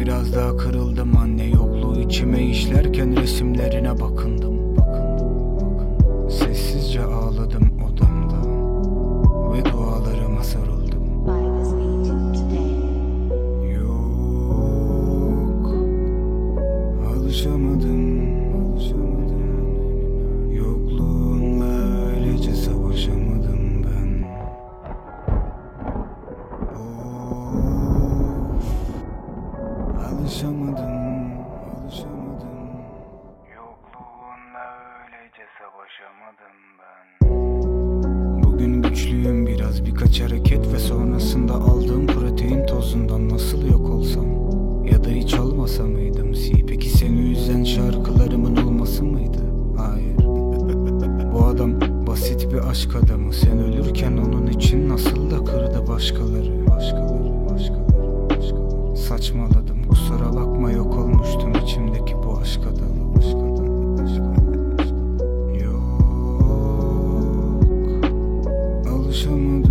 biraz daha kırıldım anne yokluğu içime işlerken resimlerine bakındım bakındım, bakındım. Sessizce ağladım odamda Ve dualarıma sarıldım. Yok Alışamadım Alışamadım Alışamadım Alışamadım. Yokluğunla öylece savaşamadım ben. Bugün güçlüyüm biraz birkaç hareket ve sonrasında aldığım protein tozundan nasıl yok olsam? Ya da hiç olmasa mıydım? Si Peki seni üzen şarkılarımın olması mıydı? Hayır. Bu adam basit bir aşk adamı. Sen ölürken onun için nasıl da kırdı başkaları? Başkaları, başkaları, başkaları. Saçmaladım kusura bakma yok olmuştum içimdeki bu aşk adamı Aşk adamı, aşk adamı, aşk adamı. Yok Alışamadım